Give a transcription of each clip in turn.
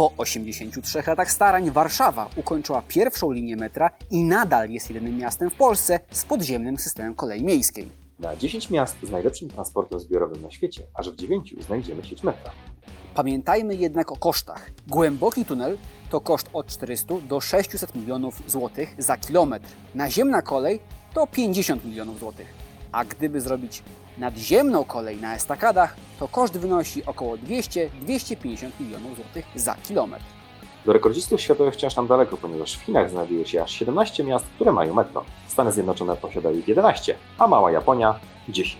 Po 83 latach starań Warszawa ukończyła pierwszą linię metra i nadal jest jedynym miastem w Polsce z podziemnym systemem kolei miejskiej. Na 10 miast z najlepszym transportem zbiorowym na świecie, aż w 9 znajdziemy sieć metra. Pamiętajmy jednak o kosztach. Głęboki tunel to koszt od 400 do 600 milionów złotych za kilometr. Naziemna kolej to 50 milionów złotych. A gdyby zrobić nadziemną kolej na estakadach, to koszt wynosi około 200-250 milionów złotych za kilometr. Do rekordzistów światowych wciąż nam daleko, ponieważ w Chinach znajduje się aż 17 miast, które mają metro. Stany Zjednoczone posiadają ich 11, a mała Japonia 10.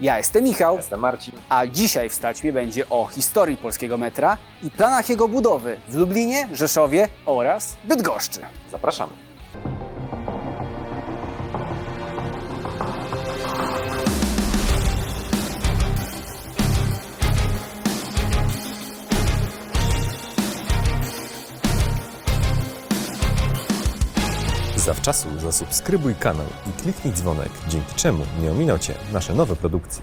Ja jestem Michał, Jestem Marcin. a dzisiaj w Staćmie będzie o historii polskiego metra i planach jego budowy w Lublinie, Rzeszowie oraz Bydgoszczy. Zapraszamy. Zawczasu zasubskrybuj kanał i kliknij dzwonek, dzięki czemu nie ominą Cię nasze nowe produkcje.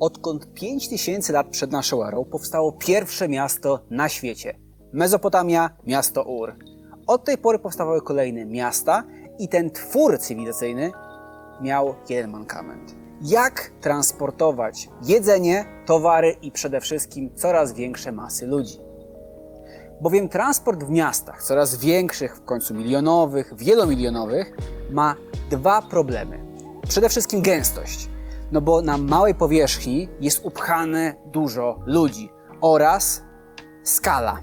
Odkąd 5000 lat przed naszą erą powstało pierwsze miasto na świecie Mezopotamia, miasto Ur. Od tej pory powstawały kolejne miasta i ten twór cywilizacyjny miał jeden mankament. Jak transportować jedzenie, towary i przede wszystkim coraz większe masy ludzi? Bowiem transport w miastach, coraz większych, w końcu milionowych, wielomilionowych, ma dwa problemy. Przede wszystkim gęstość, no bo na małej powierzchni jest upchane dużo ludzi oraz skala.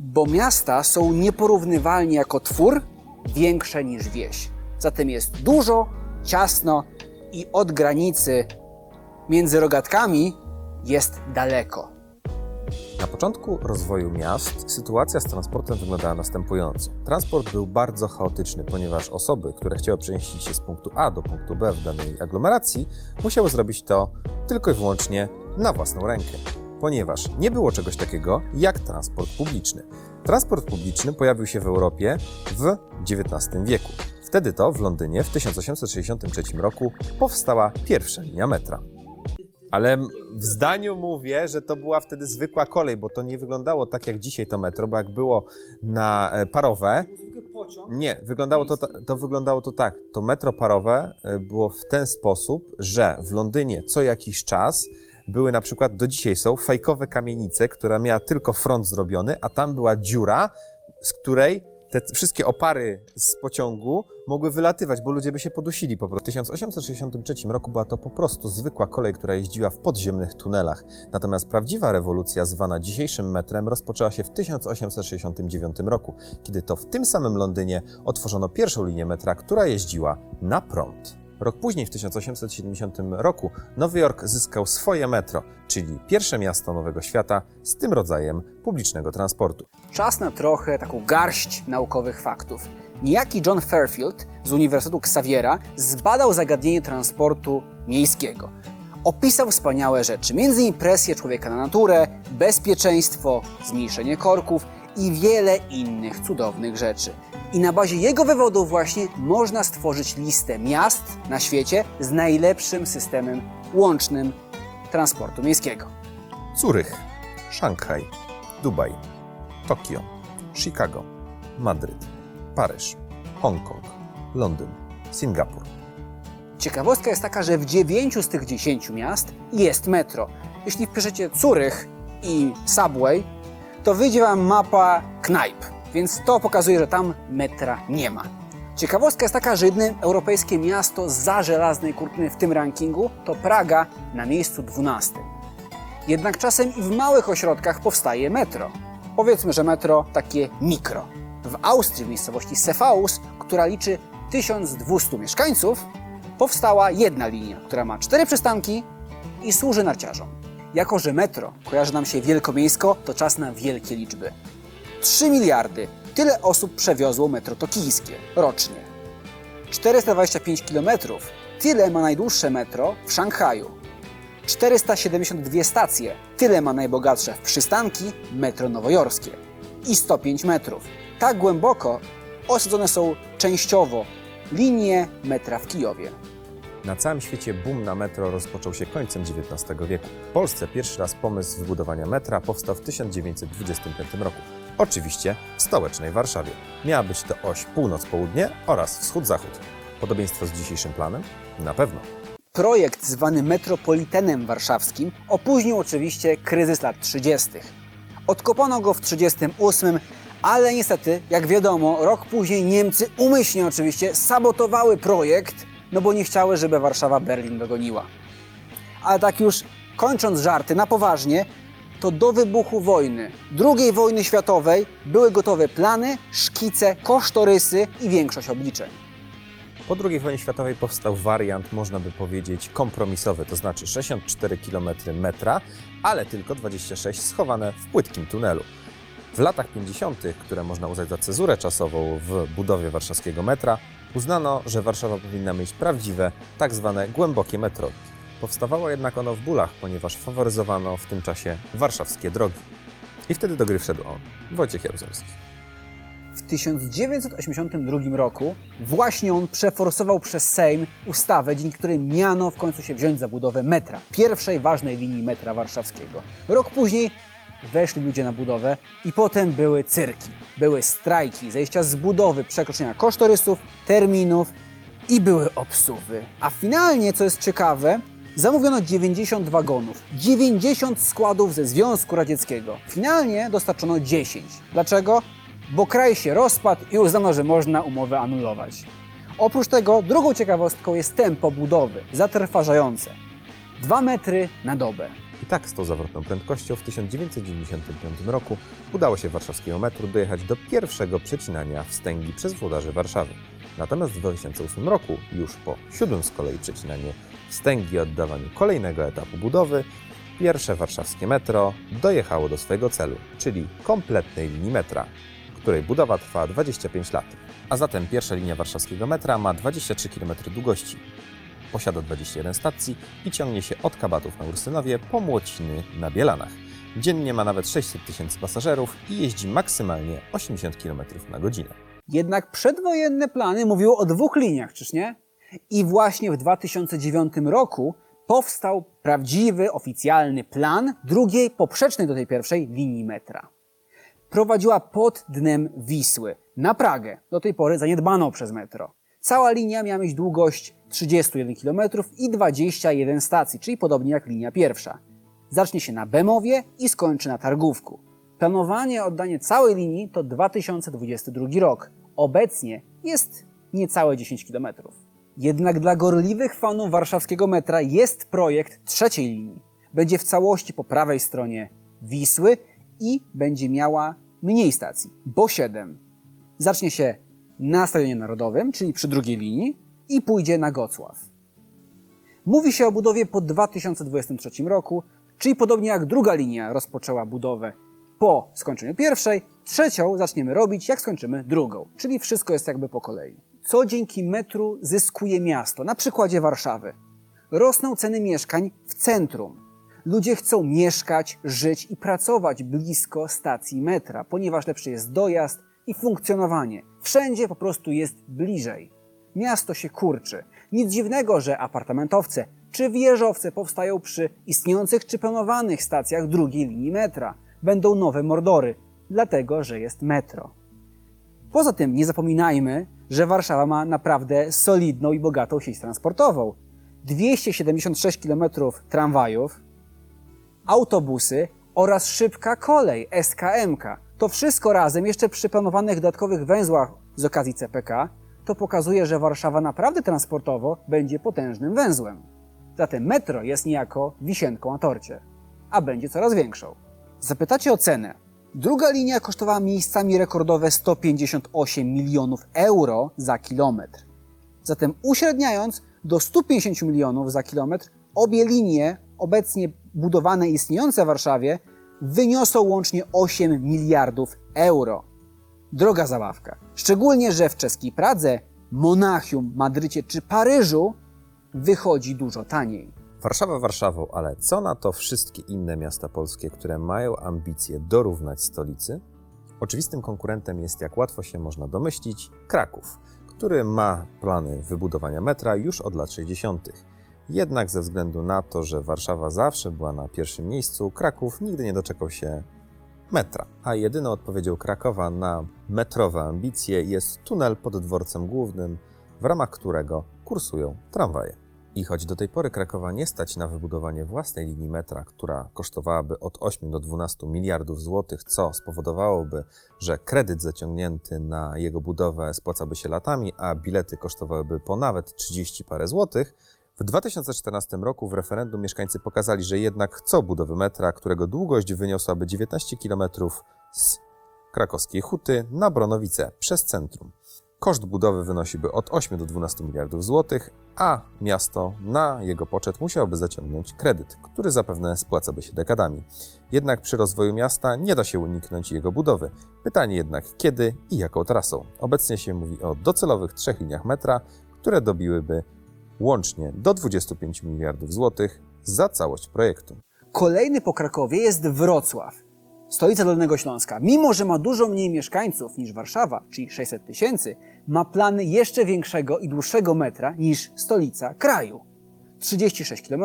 Bo miasta są nieporównywalnie jako twór większe niż wieś. Zatem jest dużo, ciasno i od granicy między rogatkami jest daleko. Na początku rozwoju miast sytuacja z transportem wyglądała następująco. Transport był bardzo chaotyczny, ponieważ osoby, które chciały przemieścić się z punktu A do punktu B w danej aglomeracji, musiały zrobić to tylko i wyłącznie na własną rękę, ponieważ nie było czegoś takiego jak transport publiczny. Transport publiczny pojawił się w Europie w XIX wieku. Wtedy to w Londynie w 1863 roku powstała pierwsza linia metra. Ale w zdaniu mówię, że to była wtedy zwykła kolej, bo to nie wyglądało tak jak dzisiaj to metro, bo jak było na e, parowe, nie, wyglądało to, to wyglądało to tak. To metro parowe e, było w ten sposób, że w Londynie co jakiś czas były na przykład, do dzisiaj są, fejkowe kamienice, która miała tylko front zrobiony, a tam była dziura, z której te wszystkie opary z pociągu mogły wylatywać, bo ludzie by się podusili po prostu. W 1863 roku była to po prostu zwykła kolej, która jeździła w podziemnych tunelach. Natomiast prawdziwa rewolucja, zwana dzisiejszym metrem, rozpoczęła się w 1869 roku, kiedy to w tym samym Londynie otworzono pierwszą linię metra, która jeździła na prąd. Rok później, w 1870 roku, Nowy Jork zyskał swoje metro, czyli pierwsze miasto Nowego Świata z tym rodzajem publicznego transportu. Czas na trochę taką garść naukowych faktów. Niejaki John Fairfield z Uniwersytetu Xaviera zbadał zagadnienie transportu miejskiego. Opisał wspaniałe rzeczy, m.in. presję człowieka na naturę, bezpieczeństwo, zmniejszenie korków i wiele innych cudownych rzeczy. I na bazie jego wywodów właśnie można stworzyć listę miast na świecie z najlepszym systemem łącznym transportu miejskiego. Zurych, Szanghaj, Dubaj, Tokio, Chicago, Madryt, Paryż, Hongkong, Londyn, Singapur. Ciekawostka jest taka, że w 9 z tych 10 miast jest metro. Jeśli wpiszecie Curych i Subway, to wyjdzie Wam mapa knajp, więc to pokazuje, że tam metra nie ma. Ciekawostka jest taka, że jedyne europejskie miasto za żelaznej kurtyny w tym rankingu to Praga na miejscu 12. Jednak czasem i w małych ośrodkach powstaje metro. Powiedzmy, że metro takie mikro. W Austrii, w miejscowości Cefaus, która liczy 1200 mieszkańców, powstała jedna linia, która ma cztery przystanki i służy narciarzom. Jako, że metro kojarzy nam się wielkomiejsko, to czas na wielkie liczby. 3 miliardy. Tyle osób przewiozło metro tokijskie rocznie. 425 km. Tyle ma najdłuższe metro w Szanghaju. 472 stacje. Tyle ma najbogatsze w przystanki metro nowojorskie. I 105 metrów. Tak głęboko osadzone są częściowo linie metra w Kijowie. Na całym świecie boom na metro rozpoczął się końcem XIX wieku. W Polsce pierwszy raz pomysł wybudowania metra powstał w 1925 roku. Oczywiście w stołecznej Warszawie. Miała być to oś północ-południe oraz wschód-zachód. Podobieństwo z dzisiejszym planem? Na pewno. Projekt zwany metropolitenem warszawskim opóźnił oczywiście kryzys lat 30. Odkopano go w 38, ale niestety, jak wiadomo, rok później Niemcy umyślnie oczywiście sabotowały projekt, no bo nie chciały, żeby Warszawa Berlin dogoniła. Ale tak już kończąc żarty na poważnie, to do wybuchu wojny, II wojny światowej, były gotowe plany, szkice, kosztorysy i większość obliczeń. Po II wojnie światowej powstał wariant, można by powiedzieć, kompromisowy, to znaczy 64 km metra, ale tylko 26 schowane w płytkim tunelu. W latach 50., które można uznać za cezurę czasową w budowie warszawskiego metra, uznano, że Warszawa powinna mieć prawdziwe, tak zwane głębokie metro. Powstawało jednak ono w bólach, ponieważ faworyzowano w tym czasie warszawskie drogi. I wtedy do gry wszedł on, Wojciech Jaruzelski. W 1982 roku właśnie on przeforsował przez Sejm ustawę, dzięki której miano w końcu się wziąć za budowę metra, pierwszej ważnej linii metra warszawskiego. Rok później weszli ludzie na budowę i potem były cyrki. Były strajki, zejścia z budowy, przekroczenia kosztorysów, terminów i były obsuwy. A finalnie, co jest ciekawe, zamówiono 90 wagonów, 90 składów ze Związku Radzieckiego. Finalnie dostarczono 10. Dlaczego? Bo kraj się rozpadł i uznano, że można umowę anulować. Oprócz tego, drugą ciekawostką jest tempo budowy, zatrważające. 2 metry na dobę. I tak z tą zawrotną prędkością w 1995 roku udało się warszawskiego metru dojechać do pierwszego przecinania wstęgi przez włodarzy Warszawy. Natomiast w 2008 roku, już po siódmym z kolei przecinaniu wstęgi i oddawaniu kolejnego etapu budowy, pierwsze warszawskie metro dojechało do swojego celu, czyli kompletnej linii metra, której budowa trwa 25 lat. A zatem pierwsza linia warszawskiego metra ma 23 km długości, posiada 21 stacji i ciągnie się od Kabatów na Ursynowie po Młociny na Bielanach. Dziennie ma nawet 600 tysięcy pasażerów i jeździ maksymalnie 80 km na godzinę. Jednak przedwojenne plany mówiły o dwóch liniach, czyż nie? I właśnie w 2009 roku powstał prawdziwy, oficjalny plan drugiej, poprzecznej do tej pierwszej linii metra. Prowadziła pod dnem Wisły, na Pragę, do tej pory zaniedbaną przez metro. Cała linia miała mieć długość 31 km i 21 stacji, czyli podobnie jak linia pierwsza. Zacznie się na Bemowie i skończy na Targówku. Planowanie oddanie całej linii to 2022 rok. Obecnie jest niecałe 10 km. Jednak dla gorliwych fanów warszawskiego metra jest projekt trzeciej linii. Będzie w całości po prawej stronie Wisły i będzie miała mniej stacji, bo 7. Zacznie się na Stadionie Narodowym, czyli przy drugiej linii i pójdzie na Gocław. Mówi się o budowie po 2023 roku, czyli podobnie jak druga linia rozpoczęła budowę po skończeniu pierwszej, trzecią zaczniemy robić jak skończymy drugą, czyli wszystko jest jakby po kolei. Co dzięki metru zyskuje miasto? Na przykładzie Warszawy. Rosną ceny mieszkań w centrum. Ludzie chcą mieszkać, żyć i pracować blisko stacji metra, ponieważ lepszy jest dojazd i funkcjonowanie. Wszędzie po prostu jest bliżej. Miasto się kurczy. Nic dziwnego, że apartamentowce czy wieżowce powstają przy istniejących czy planowanych stacjach drugiej linii metra. Będą nowe mordory, dlatego że jest metro. Poza tym nie zapominajmy, że Warszawa ma naprawdę solidną i bogatą sieć transportową. 276 km tramwajów, autobusy oraz szybka kolej SKMK. To wszystko razem, jeszcze przy planowanych dodatkowych węzłach z okazji CPK, to pokazuje, że Warszawa naprawdę transportowo będzie potężnym węzłem. Zatem metro jest niejako wisienką na torcie, a będzie coraz większą. Zapytacie o cenę. Druga linia kosztowała miejscami rekordowe 158 milionów euro za kilometr. Zatem uśredniając do 150 milionów za kilometr, obie linie obecnie budowane i istniejące w Warszawie wyniosą łącznie 8 miliardów euro. Droga zabawka. Szczególnie, że w czeskiej Pradze, Monachium, Madrycie czy Paryżu wychodzi dużo taniej. Warszawa Warszawą, ale co na to wszystkie inne miasta polskie, które mają ambicje dorównać stolicy? Oczywistym konkurentem jest, jak łatwo się można domyślić, Kraków, który ma plany wybudowania metra już od lat 60. Jednak ze względu na to, że Warszawa zawsze była na pierwszym miejscu, Kraków nigdy nie doczekał się metra. A jedyną odpowiedzią Krakowa na metrowe ambicje jest tunel pod dworcem głównym, w ramach którego kursują tramwaje. I choć do tej pory Krakowa nie stać na wybudowanie własnej linii metra, która kosztowałaby od 8 do 12 miliardów złotych, co spowodowałoby, że kredyt zaciągnięty na jego budowę spłacałby się latami, a bilety kosztowałyby po nawet 30 parę złotych, w 2014 roku w referendum mieszkańcy pokazali, że jednak chcą budowy metra, którego długość wyniosłaby 19 km z krakowskiej Huty na Bronowice przez centrum. Koszt budowy wynosiłby od 8 do 12 miliardów złotych, a miasto na jego poczet musiałoby zaciągnąć kredyt, który zapewne spłacałby się dekadami. Jednak przy rozwoju miasta nie da się uniknąć jego budowy. Pytanie jednak kiedy i jaką trasą. Obecnie się mówi o docelowych trzech liniach metra, które dobiłyby łącznie do 25 miliardów złotych za całość projektu. Kolejny po Krakowie jest Wrocław, stolica Dolnego Śląska. Mimo, że ma dużo mniej mieszkańców niż Warszawa, czyli 600 tysięcy, ma plany jeszcze większego i dłuższego metra niż stolica kraju. 36 km,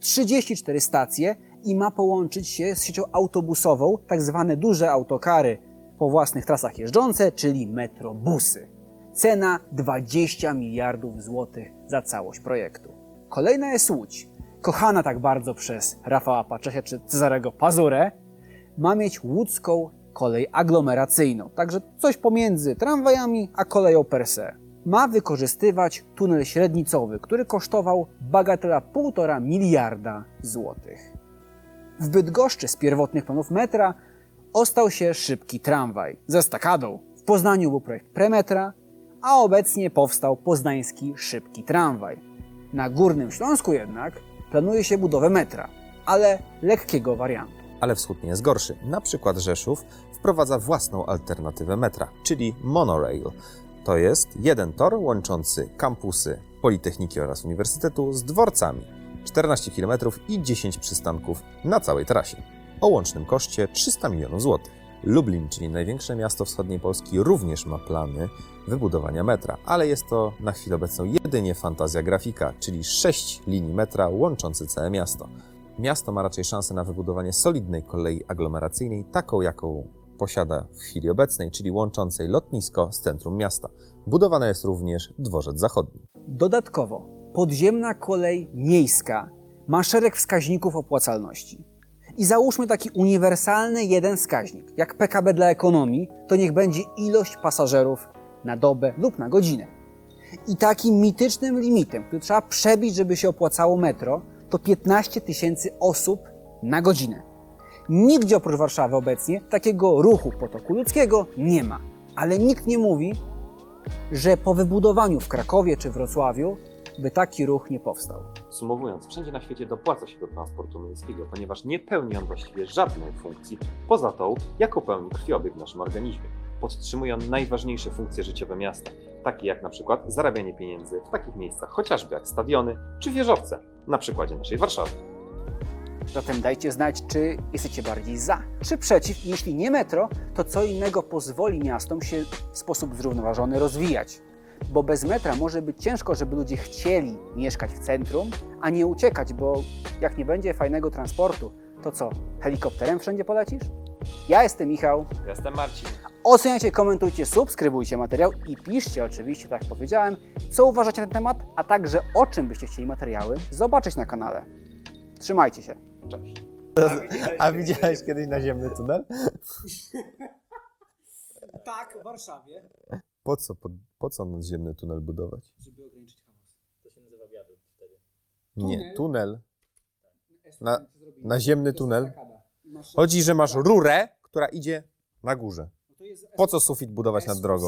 34 stacje i ma połączyć się z siecią autobusową, tak zwane duże autokary po własnych trasach jeżdżące, czyli metrobusy. Cena 20 miliardów złotych za całość projektu. Kolejna jest Łódź. Kochana tak bardzo przez Rafała Paczesia czy Cezarego Pazurę, ma mieć łódzką kolej aglomeracyjną, także coś pomiędzy tramwajami a koleją per se. Ma wykorzystywać tunel średnicowy, który kosztował bagatela 1,5 miliarda złotych. W Bydgoszczy z pierwotnych planów metra ostał się szybki tramwaj ze stakadą. W Poznaniu był projekt premetra, a obecnie powstał poznański szybki tramwaj. Na Górnym Śląsku jednak planuje się budowę metra, ale lekkiego wariantu. Ale wschód nie jest gorszy. Na przykład Rzeszów wprowadza własną alternatywę metra, czyli monorail. To jest jeden tor łączący kampusy Politechniki oraz Uniwersytetu z dworcami. 14 km i 10 przystanków na całej trasie. O łącznym koszcie 300 milionów złotych. Lublin, czyli największe miasto wschodniej Polski, również ma plany wybudowania metra, ale jest to na chwilę obecną jedynie fantazja grafika, czyli 6 linii metra łączące całe miasto. Miasto ma raczej szansę na wybudowanie solidnej kolei aglomeracyjnej, taką jaką posiada w chwili obecnej, czyli łączącej lotnisko z centrum miasta. Budowany jest również dworzec zachodni. Dodatkowo podziemna kolej miejska ma szereg wskaźników opłacalności. I załóżmy taki uniwersalny jeden wskaźnik, jak PKB dla ekonomii, to niech będzie ilość pasażerów na dobę lub na godzinę. I takim mitycznym limitem, który trzeba przebić, żeby się opłacało metro, to 15 tysięcy osób na godzinę. Nigdzie oprócz Warszawy obecnie takiego ruchu potoku ludzkiego nie ma. Ale nikt nie mówi, że po wybudowaniu w Krakowie czy Wrocławiu by taki ruch nie powstał. Sumowując, wszędzie na świecie dopłaca się do transportu miejskiego, ponieważ nie pełni on właściwie żadnej funkcji poza tą, jaką pełni krwiobieg w naszym organizmie. Podtrzymuje on najważniejsze funkcje życiowe miasta, takie jak na przykład zarabianie pieniędzy w takich miejscach chociażby jak stadiony czy wieżowce, na przykładzie naszej Warszawy. Zatem dajcie znać, czy jesteście bardziej za, czy przeciw. Jeśli nie metro, to co innego pozwoli miastom się w sposób zrównoważony rozwijać. Bo bez metra może być ciężko, żeby ludzie chcieli mieszkać w centrum, a nie uciekać, bo jak nie będzie fajnego transportu, to co, helikopterem wszędzie polecisz? Ja jestem Michał. Jestem Marcin. Oceniajcie, komentujcie, subskrybujcie materiał i piszcie oczywiście, tak jak powiedziałem, co uważacie na ten temat, a także o czym byście chcieli materiały zobaczyć na kanale. Trzymajcie się. Cześć. A widziałeś kiedyś naziemny tunel? Tak, w Warszawie. Po co, po, po co naziemny tunel budować? Żeby ograniczyć hałas. Nie, tunel. Na- naziemny tunel. Chodzi, że masz rurę, która idzie na górze. Po co sufit budować nad drogą?